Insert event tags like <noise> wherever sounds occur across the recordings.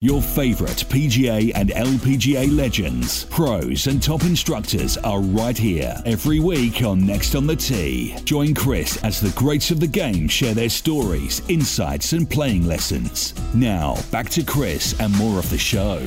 Your favorite PGA and LPGA legends, pros, and top instructors are right here every week on Next on the Tee. Join Chris as the greats of the game share their stories, insights, and playing lessons. Now, back to Chris and more of the show.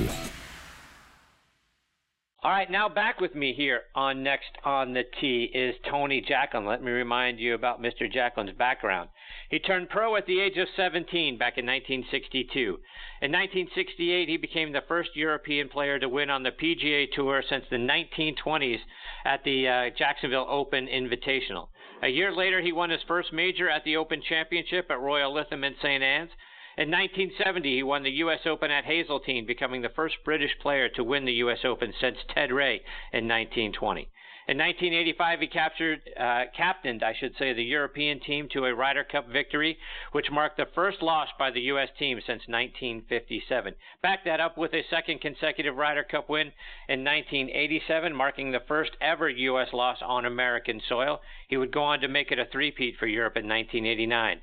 All right, now back with me here on Next on the Tee is Tony Jacklin. Let me remind you about Mr. Jacklin's background. He turned pro at the age of 17 back in 1962. In 1968, he became the first European player to win on the PGA Tour since the 1920s at the uh, Jacksonville Open Invitational. A year later, he won his first major at the Open Championship at Royal Lytham in St. Anne's. In 1970, he won the U.S. Open at Hazeltine, becoming the first British player to win the U.S. Open since Ted Ray in 1920. In 1985, he captured, uh, captained, I should say, the European team to a Ryder Cup victory, which marked the first loss by the U.S. team since 1957. Back that up with a second consecutive Ryder Cup win in 1987, marking the first ever U.S. loss on American soil. He would go on to make it a three-peat for Europe in 1989.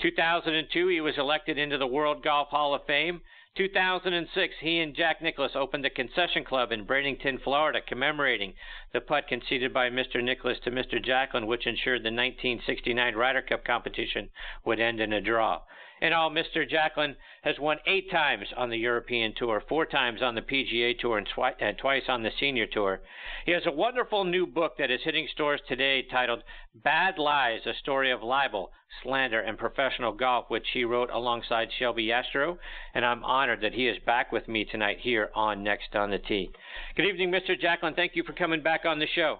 2002, he was elected into the World Golf Hall of Fame. 2006, he and Jack Nicklaus opened a concession club in Bradenton, Florida, commemorating the putt conceded by Mr. Nicklaus to Mr. Jacklin, which ensured the 1969 Ryder Cup competition would end in a draw. In all, Mr. Jacklin has won eight times on the European Tour, four times on the PGA Tour, and, twi- and, twice on the Senior Tour. He has a wonderful new book that is hitting stores today titled Bad Lies A Story of Libel, Slander, and Professional Golf, which he wrote alongside Shelby Yastrow. And I'm honored that he is back with me tonight here on Next on the Tee. Good evening, Mr. Jacklin. Thank you for coming back on the show.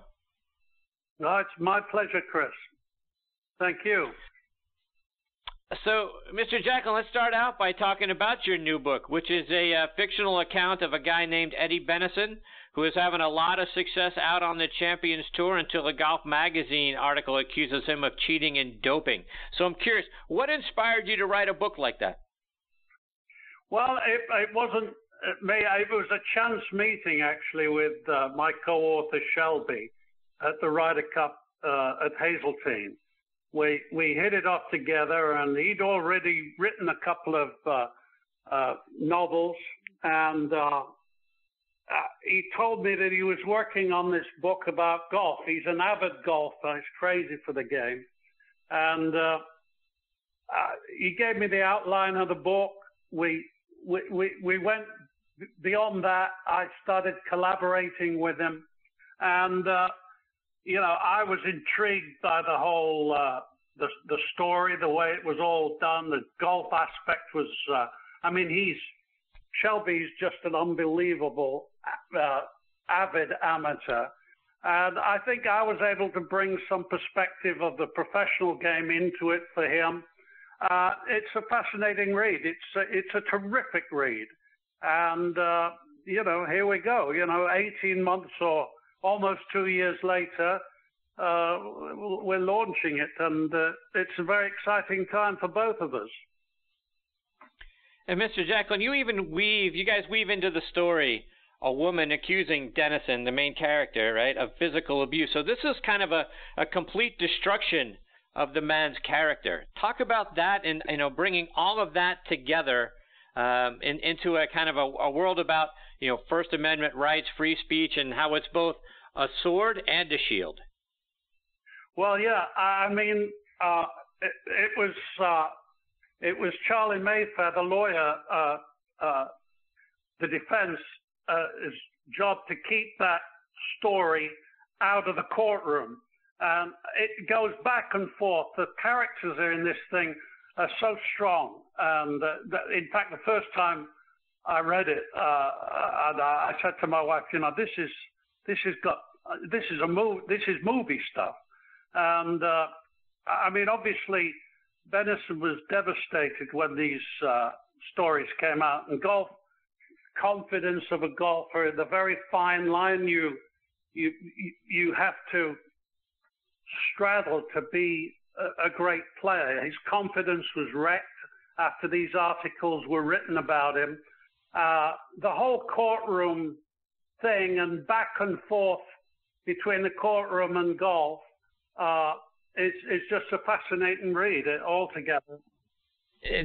No, it's my pleasure, Chris. Thank you. So, Mr. Jacklin, let's start out by talking about your new book, which is a uh, fictional account of a guy named Eddie Bennison, who is having a lot of success out on the Champions Tour until a Golf Magazine article accuses him of cheating and doping. So, I'm curious, what inspired you to write a book like that? Well, it, it wasn't me. It was a chance meeting actually with uh, my co-author Shelby at the Ryder Cup uh, at Hazeltine we we hit it off together, and he'd already written a couple of uh, uh, novels, and uh, uh, he told me that he was working on this book about golf. He's an avid golfer; he's crazy for the game, and uh, uh, he gave me the outline of the book. We we, we went beyond that. I started collaborating with him, and you know, I was intrigued by the whole uh, the the story, the way it was all done. The golf aspect was, uh, I mean, he's Shelby's just an unbelievable uh, avid amateur, and I think I was able to bring some perspective of the professional game into it for him. Uh, it's a fascinating read. It's a, it's a terrific read, and uh, you know, here we go. You know, 18 months or almost two years later, uh, we're launching it, and uh, it's a very exciting time for both of us. And Mr. Jacklin, you even weave, you guys weave into the story a woman accusing Bennison, the main character, right, of physical abuse. So this is kind of a, a complete destruction of the man's character. Talk about that and you know bringing all of that together um, in, into a kind of a, a world about you know First Amendment rights, free speech, and how it's both a sword and a shield. Well, yeah, I mean, uh, it, it, was uh, it was Charlie Mayfair, the lawyer, uh, uh the defense uh, job to keep that story out of the courtroom. And it goes back and forth. The characters are in this thing are so strong. And uh, in fact, the first time I read it, uh, and I said to my wife, you know, this is this has got this is a move this is movie stuff. And uh, I mean, obviously, Bennison was devastated when these uh, stories came out, and golf confidence of a golfer, the very fine line you you you have to straddle to be a, great player. His confidence was wrecked after these articles were written about him. Uh, the whole courtroom thing and back and forth between the courtroom and golf uh, is, is just a fascinating read altogether.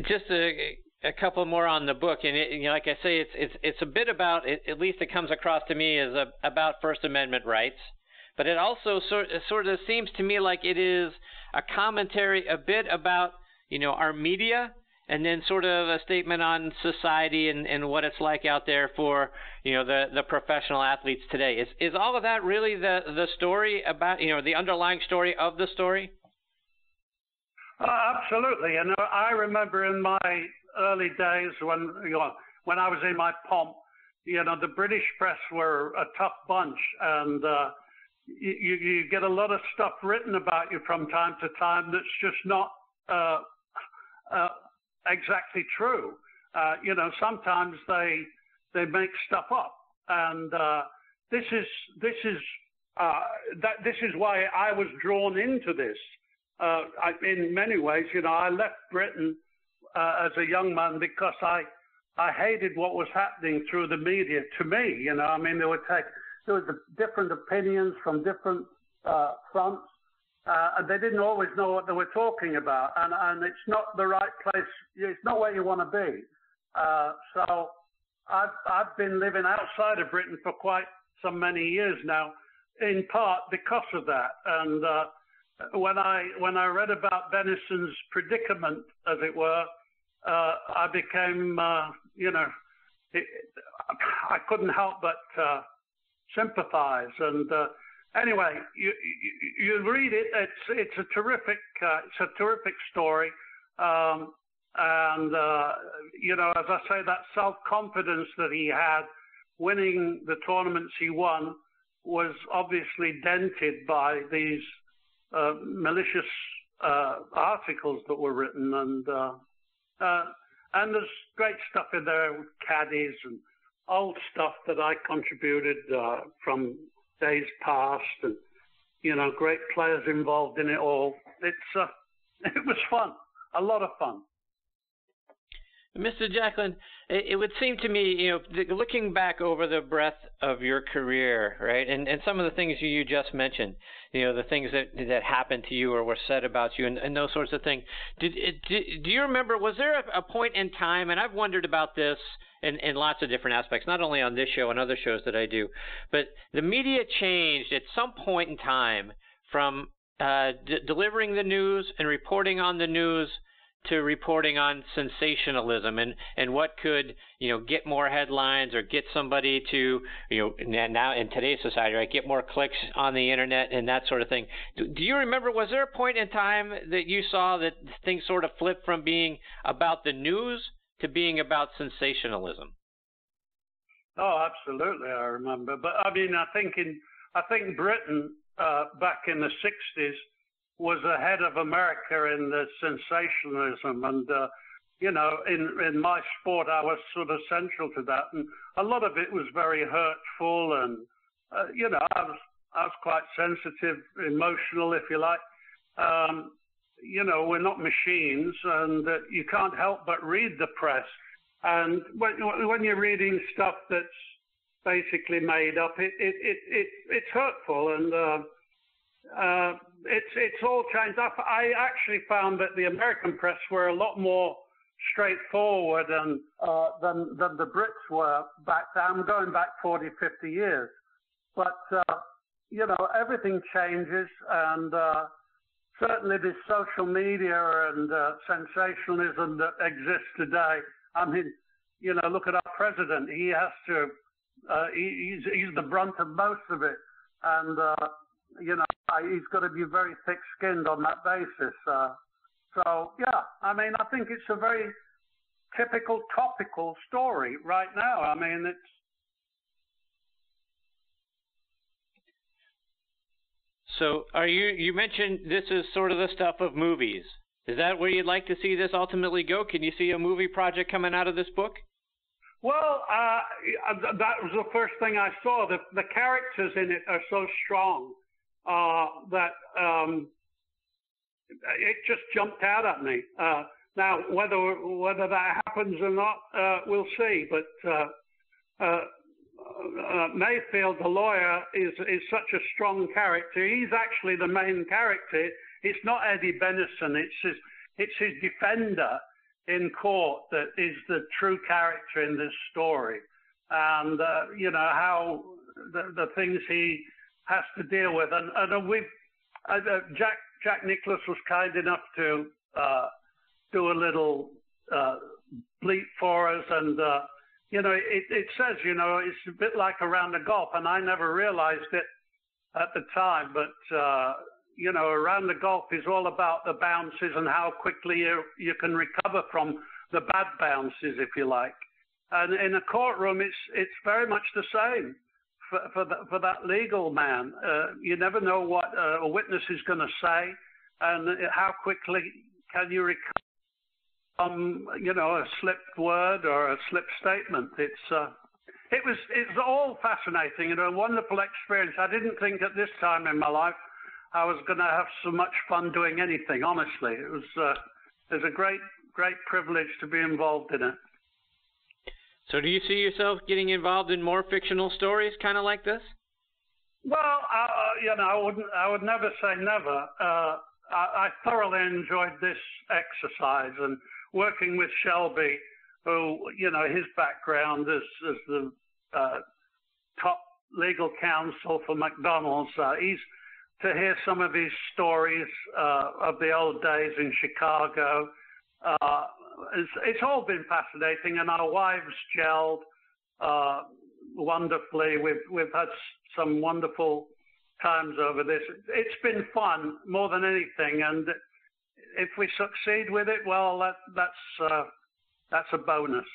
Just a, a couple more on the book, and it, you know, like I say, it's it's it's a bit about. It, at least it comes across to me as a, about First Amendment rights, but it also sort sort of seems to me like it is a commentary a bit about you know our media and then sort of a statement on society and, and what it's like out there for you know the the professional athletes today. Is is all of that really the the story about you know the underlying story of the story? Uh, absolutely, and I remember in my early days when you know when I was in my pomp, you know the British press were a tough bunch, and uh, you, you get a lot of stuff written about you from time to time that's just not uh, uh, exactly true. Uh, you know, sometimes they they make stuff up, and uh, this is this is uh, that this is why I was drawn into this. Uh, I, in many ways, you know, I left Britain as a young man because I I hated what was happening through the media to me. You know, I mean, they were take there were different opinions from different uh, fronts, uh, and they didn't always know what they were talking about. And, and it's not the right place. It's not where you want to be. Uh, so I've, I've been living outside of Britain for quite some many years now, in part because of that. And uh, when I when I read about Bennison's predicament, as it were, uh, I became, uh, you know, it, I couldn't help but uh, sympathize. And uh, anyway, you, you, you read it. It's it's a terrific uh, it's a terrific story. Um, and uh, you know, as I say, that self confidence that he had, winning the tournaments he won, was obviously dented by these uh, malicious uh, articles that were written, and uh, uh, and there's great stuff in there with caddies and old stuff that I contributed uh, from days past, and you know, great players involved in it all. It's uh, <laughs> it was fun, a lot of fun. Mr. Jacklin, it, would seem to me, you know, looking back over the breadth of your career, right, and, and some of the things you just mentioned, you know, the things that that happened to you or were said about you, and, and those sorts of things. Did, did do you remember? Was there a, a point in time? And I've wondered about this in, in lots of different aspects, not only on this show and other shows that I do, but the media changed at some point in time from uh, d- delivering the news and reporting on the news to reporting on sensationalism and, and what could you know get more headlines or get somebody to you know now in today's society right get more clicks on the internet and that sort of thing. Do, do you remember was there a point in time that you saw that things sort of flipped from being about the news to being about sensationalism. Oh, absolutely, I remember. But I mean, I think in I think Britain uh, back in the '60s was ahead of America in the sensationalism, and uh, you know, in in my sport, I was sort of central to that, and a lot of it was very hurtful, and uh, you know, I was I was quite sensitive, emotional, if you like. Um, you know, we're not machines, and uh, you can't help but read the press. And when, when you're reading stuff that's basically made up, it, it, it, it it's hurtful, and uh, uh, it's it's all changed up. I actually found that the American press were a lot more straightforward and uh, than than the Brits were back then. I'm going back 40, 50 years, but uh, you know everything changes, and uh, certainly this social media and uh, sensationalism that exists today. I mean, you know, look at our president. He has to. Uh, he, he's he's the brunt of most of it, and uh, you know he's got to be very thick-skinned on that basis. Uh, so yeah, I mean, I think it's a very typical topical story right now. I mean, it's So, are you? You mentioned this is sort of the stuff of movies. Is that where you'd like to see this ultimately go? Can you see a movie project coming out of this book? Well, uh, that was the first thing I saw. The, the characters in it are so strong uh, that um, it just jumped out at me. Uh, now, whether whether that happens or not, uh, we'll see. But uh, uh, Mayfield, the lawyer, is is such a strong character. He's actually the main character. It's not Eddie Bennison. It's his it's his defender in court that is the true character in this story, and you know how the, the things he has to deal with. And, and uh, uh Jack Jack Nicklaus was kind enough to uh, do a little uh, bleep for us, and uh, you know it, it says you know it's a bit like around the golf, and I never realized it at the time, but uh, you know around the golf is all about the bounces and how quickly you you can recover from the bad bounces, if you like. And in a courtroom, it's it's very much the same for for, the, for that legal man. Uh, you never know what uh, a witness is going to say, and how quickly can you recover from you know a slipped word or a slipped statement. It's uh, it was it's all fascinating and a wonderful experience. I didn't think at this time in my life I was going to have so much fun doing anything. Honestly, it was uh, it was a great great privilege to be involved in it. So, do you see yourself getting involved in more fictional stories, kind of like this? Well, you know, I wouldn't. I would never say never. Uh, I, I, thoroughly enjoyed this exercise and working with Shelby, who, you know, his background is as the uh, top legal counsel for McDonald's. Uh, he's to hear some of his stories uh, of the old days in Chicago. Uh, it's, it's, all been fascinating, and our wives gelled uh, wonderfully. We've we've had some wonderful times over this. It's been fun more than anything, and if we succeed with it, well, that, that's uh, that's a bonus.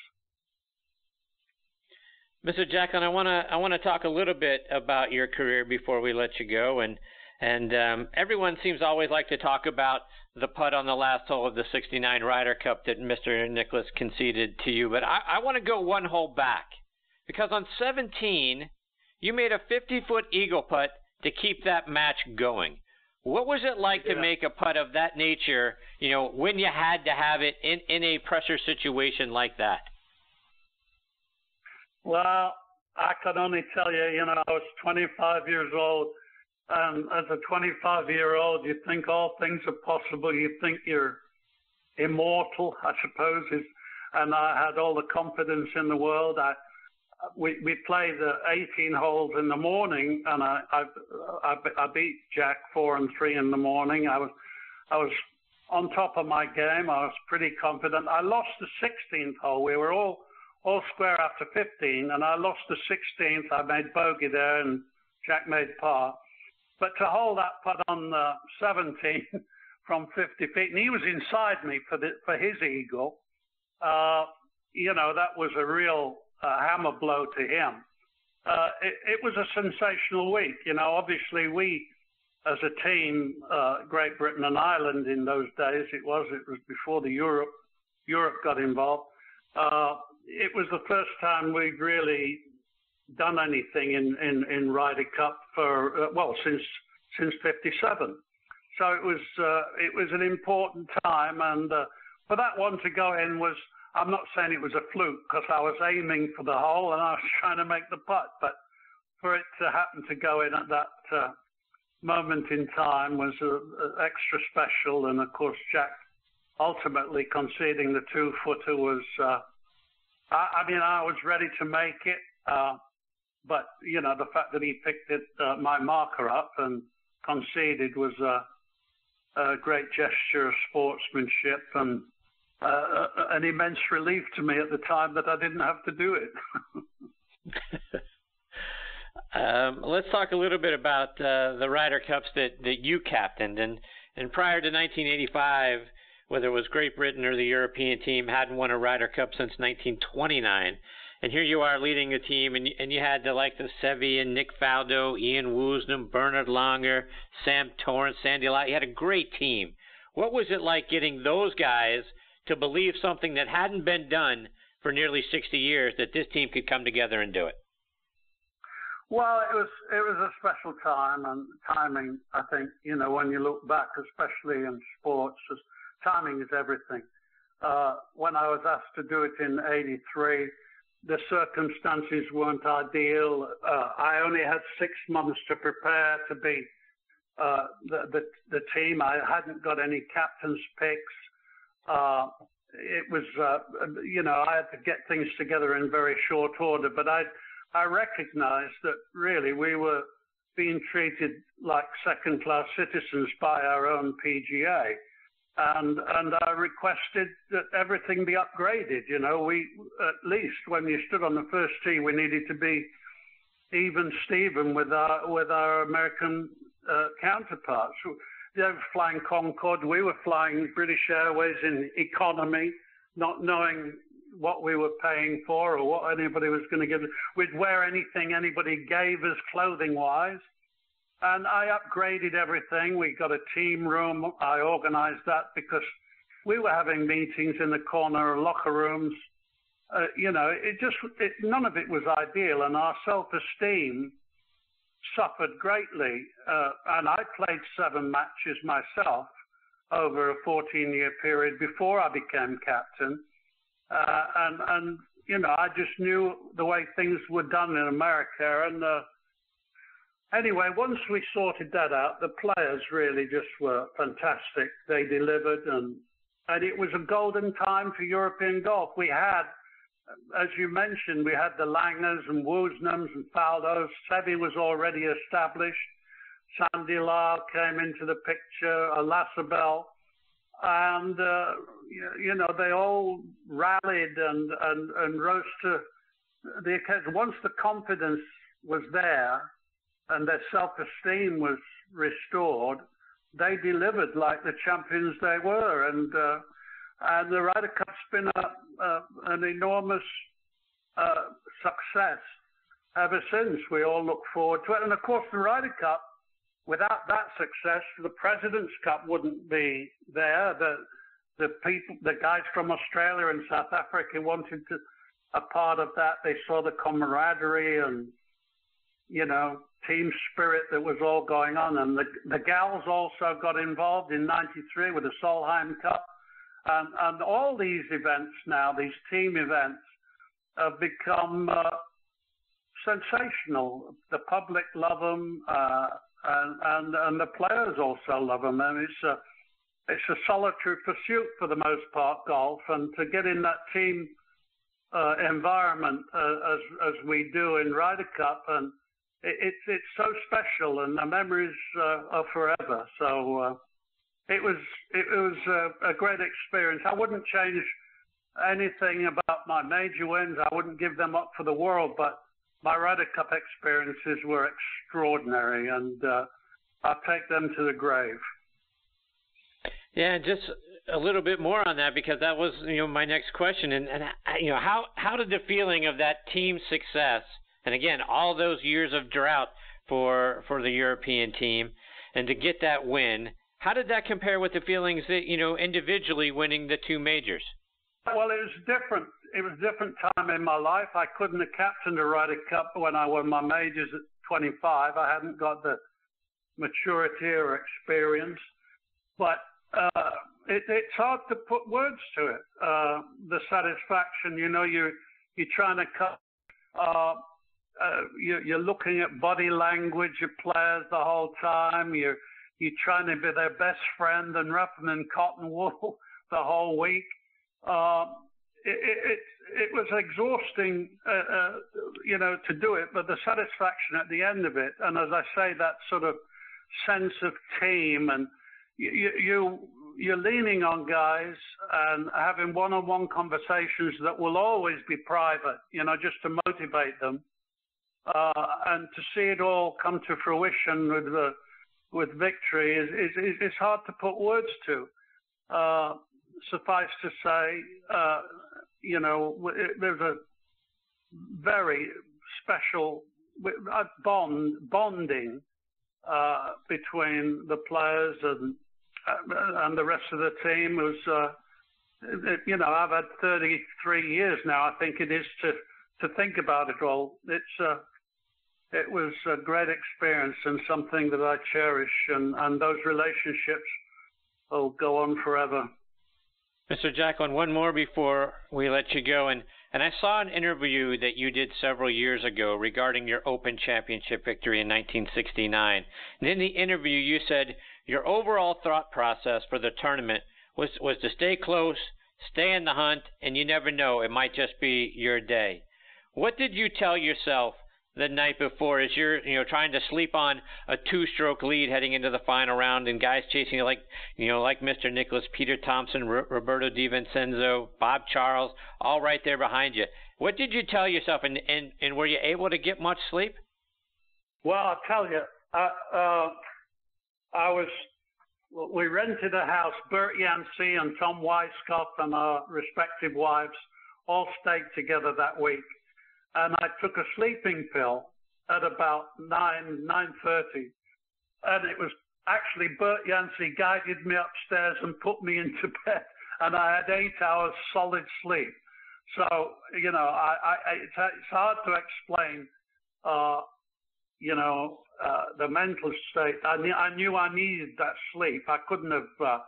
Mr. Jacklin, I want to I want to talk a little bit about your career before we let you go, and and um, everyone seems always like to talk about the putt on the last hole of the '69 Ryder Cup that Mr. Nicklaus conceded to you, but I, I want to go one hole back because on 17 you made a 50 foot eagle putt to keep that match going. What was it like yeah. to make a putt of that nature, you know, when you had to have it in, in a pressure situation like that? Well, I can only tell you, you know, I was 25 years old. And as a 25 year old, you think all things are possible. You think you're immortal, I suppose. Is, and I had all the confidence in the world. I, we we played the 18 holes in the morning, and I I, I, I beat Jack four and three in the morning. I was I was on top of my game. I was pretty confident. I lost the 16th hole. We were all all square after 15, and I lost the 16th. I made bogey there, and Jack made par. But to hold that putt on the 17 <laughs> from 50 feet, and he was inside me for the for his eagle. Uh, you know that was a real a hammer blow to him. Uh, it, it, was a sensational week. You know, obviously we, as a team, uh, Great Britain and Ireland in those days, it was it was before the Europe Europe got involved. Uh, it was the first time we'd really done anything in in, in Ryder Cup for uh, well since since '57. So it was uh, it was an important time, and uh, for that one to go in was I'm not saying it was a fluke because I was aiming for the hole and I was <laughs> trying to make the putt, but for it to happen to go in at that uh, moment in time was uh, uh extra special. And of course, Jack ultimately conceding the two footer was. Uh, I, I, mean, I was ready to make it, uh, but you know, the fact that he picked it, uh, my marker up and conceded was a, a great gesture of sportsmanship and uh, an immense relief to me at the time that I didn't have to do it. <laughs> um, let's talk a little bit about uh, the Ryder Cups that, that you captained. And, and prior to 1985, whether it was Great Britain or the European team, hadn't won a Ryder Cup since 1929. And here you are leading a team, and, and you had the likes of Seve and Nick Faldo, Ian Woosnam, Bernard Langer, Sam Torrance, Sandy Lyle. You had a great team. What was it like getting those guys to believe something that hadn't been done for nearly 60 years that this team could come together and do it? Well, it was it was a special time and timing. I think you know when you look back, especially in sports, timing is everything. Uh, when I was asked to do it in '83 the circumstances weren't ideal. Uh, I only had six months to prepare to be uh, the, the, the team. I hadn't got any captain's picks. Uh, it was, uh, you know, I had to get things together in very short order. But I, I recognized that really we were being treated like second-class citizens by our own PGA and and I requested that everything be upgraded. You know, we at least when you stood on the first tee, we needed to be even Steven with our with our American uh, counterparts. They were flying Concorde, we were flying British Airways in economy, not knowing what we were paying for or what anybody was going to give. We'd wear anything anybody gave us clothing wise. And I upgraded everything. We got a team room. I organized that because we were having meetings in the corner of locker rooms. Uh, you know, it just, it, none of it was ideal. And our self esteem suffered greatly. Uh, and I played seven matches myself over a 14 year period before I became captain. Uh, and, and, you know, I just knew the way things were done in America. And, uh, Anyway, once we sorted that out, the players really just were fantastic. They delivered, and and it was a golden time for European golf. We had, as you mentioned, we had the Langers and Woosnams and Faldos. Seve was already established. Sandy Lyle came into the picture, Olazabal, and uh, you, you know they all rallied and and and rose to the occasion. Once the confidence was there and their self-esteem was restored, they delivered like the champions they were, and uh, and the Ryder Cup's been a, a, an enormous uh, success ever since. We all look forward to it, and of course the Ryder Cup. Without that success, the President's Cup wouldn't be there. The the people, the guys from Australia and South Africa wanted to a part of that. They saw the camaraderie and you know team spirit that was all going on. And the, the gals also got involved in 93 with the Solheim Cup. And, and all these events now, these team events, have become uh, sensational. The public love them, uh, and, and, and the players also love them. And it's a, it's a solitary pursuit for the most part, golf. And to get in that team uh, environment uh, as, as we do in Ryder Cup and it's it's so special, and the memories uh, are forever. So uh, it was it was a, a, great experience. I wouldn't change anything about my major wins. I wouldn't give them up for the world, but my Ryder Cup experiences were extraordinary, and uh, I take them to the grave. Yeah, just a little bit more on that because that was you know my next question, and and you know how how did the feeling of that team success and again, all those years of drought for for the European team, and to get that win, how did that compare with the feelings that you know individually winning the two majors? Well, it was different. It was a different time in my life. I couldn't have captained a Ryder Cup when I won my majors at 25. I hadn't got the maturity or experience, but uh, it, it's hard to put words to it. Uh, the satisfaction, you know, you you're trying to cut uh, uh, you're, you're looking at body language of players the whole time. You're you're trying to be their best friend and wrapping them in cotton wool <laughs> the whole week. Uh, it, it, it was exhausting, uh, uh, you know, to do it, but the satisfaction at the end of it, and as I say, that sort of sense of team, and you, you you're leaning on guys and having one-on-one conversations that will always be private, you know, just to motivate them, uh, and to see it all come to fruition with the with victory is is, is hard to put words to. Uh, suffice to say, uh, you know, there's a very special bond bonding uh, between the players and uh, and the rest of the team. was, uh, you know, I've had 33 years now. I think it is to to think about it all. It's uh, it was a great experience and something that I cherish, and and those relationships will go on forever. Mr. Jacklin, one more before we let you go. And, and I saw an interview that you did several years ago regarding your Open Championship victory in 1969. And in the interview, you said your overall thought process for the tournament was, was to stay close, stay in the hunt, and you never know, it might just be your day. What did you tell yourself the night before as you're you know trying to sleep on a two-stroke lead heading into the final round, and guys chasing you like you know like Mr. Nicklaus, Peter Thomson, R- Roberto De Vicenzo, Bob Charles, all right there behind you. What did you tell yourself, and and, and were you able to get much sleep? Well, I'll tell you, uh, uh, I was. We rented a house. Bert Yancey and Tom Weiskopf and our respective wives all stayed together that week and I took a sleeping pill at about nine nine thirty, and it was actually Bert Yancey guided me upstairs and put me into <laughs> bed, and I had eight hours solid sleep. So you know, I, I it's, it's hard to explain, uh, you know, uh, the mental state. I, knew, I knew I needed that sleep. I couldn't have. Uh,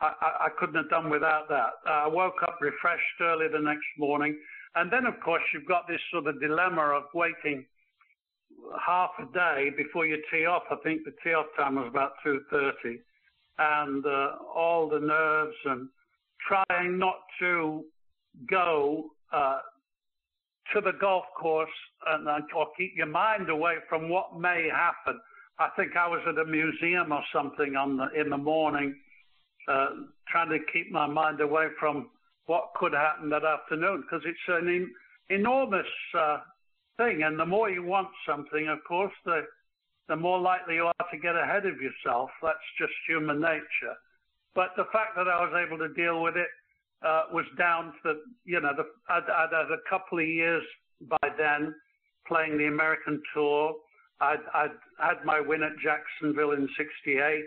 I, I couldn't have done without that. I woke up refreshed early the next morning. And then, of course, you've got this sort of dilemma of waiting half a day before you tee off. I think the tee off time was about 2.30. And uh, all the nerves and trying not to go uh, to the golf course and, or keep your mind away from what may happen. I think I was at a museum or something on the, in the morning, uh, trying to keep my mind away from what could happen that afternoon because it's an en- enormous uh, thing. And the more you want something, of course, the the more likely you are to get ahead of yourself. That's just human nature. But the fact that I was able to deal with it uh, was down to you know, the, I'd, I'd had a couple of years by then playing the American tour. I'd, I'd had my win at Jacksonville in '68.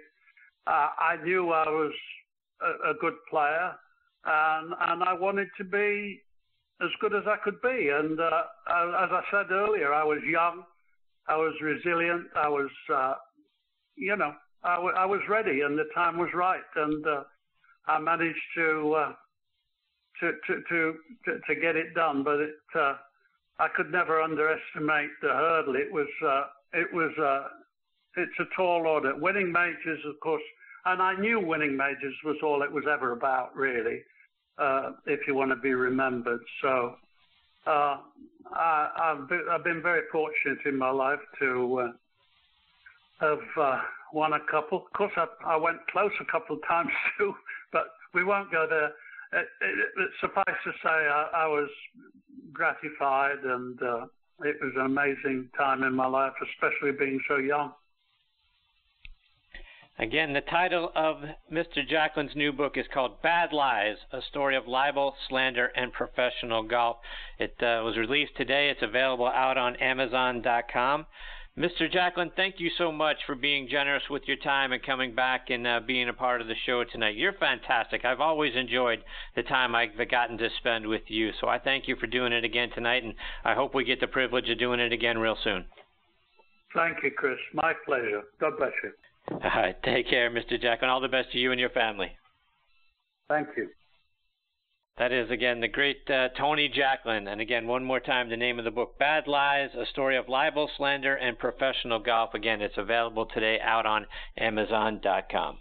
Uh, I knew I was a, a good player and and I wanted to be as good as I could be. And uh, as I said earlier, I was young, I was resilient, I was, uh, you know, I, w- I was ready, and the time was right, and uh, I managed to, uh, to, to to to get it done. But it, uh, I could never underestimate the hurdle. It was uh, it was it's a tall order. Winning majors, of course, and I knew winning majors was all it was ever about, really uh, if you want to be remembered. So uh, I, have been, I've been very fortunate in my life to uh, have uh, won a couple. Of course, I, I, went close a couple of times <laughs> too, but we won't go there. It, it, it, suffice to say, I, I was gratified, and uh, it was an amazing time in my life, especially being so young. Again, the title of Mr. Jacklin's new book is called Bad Lies A Story of Libel, Slander, and Professional Golf. It uh, was released today. It's available out on Amazon.com. Mr. Jacklin, thank you so much for being generous with your time and coming back and uh, being a part of the show tonight. You're fantastic. I've always enjoyed the time I've gotten to spend with you. So I thank you for doing it again tonight, and I hope we get the privilege of doing it again real soon. Thank you, Chris. My pleasure. God bless you. All right. <laughs> Take care, Mr. Jack, and all the best to you and your family. Thank you. That is, again, the great uh, Tony Jacklin. And again, one more time, the name of the book, Bad Lies, A Story of Libel, Slander, and Professional Golf. Again, it's available today out on Amazon.com.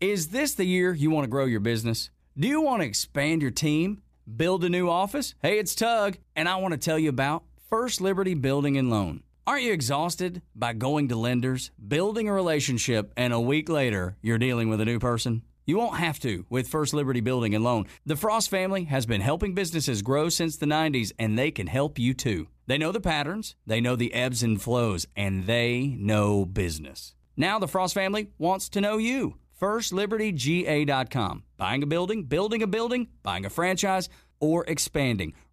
Is this the year you want to grow your business? Do you want to expand your team? Build a new office? Hey, it's Tug, and I want to tell you about First Liberty Building and Loan. Aren't you exhausted by going to lenders, building a relationship, and a week later you're dealing with a new person? You won't have to with First Liberty Building and Loan. The Frost family has been helping businesses grow since the 90s, and they can help you too. They know the patterns, they know the ebbs and flows, and they know business. Now the Frost family wants to know you. FirstLibertyGA.com. Buying a building, building a building, buying a franchise, or expanding.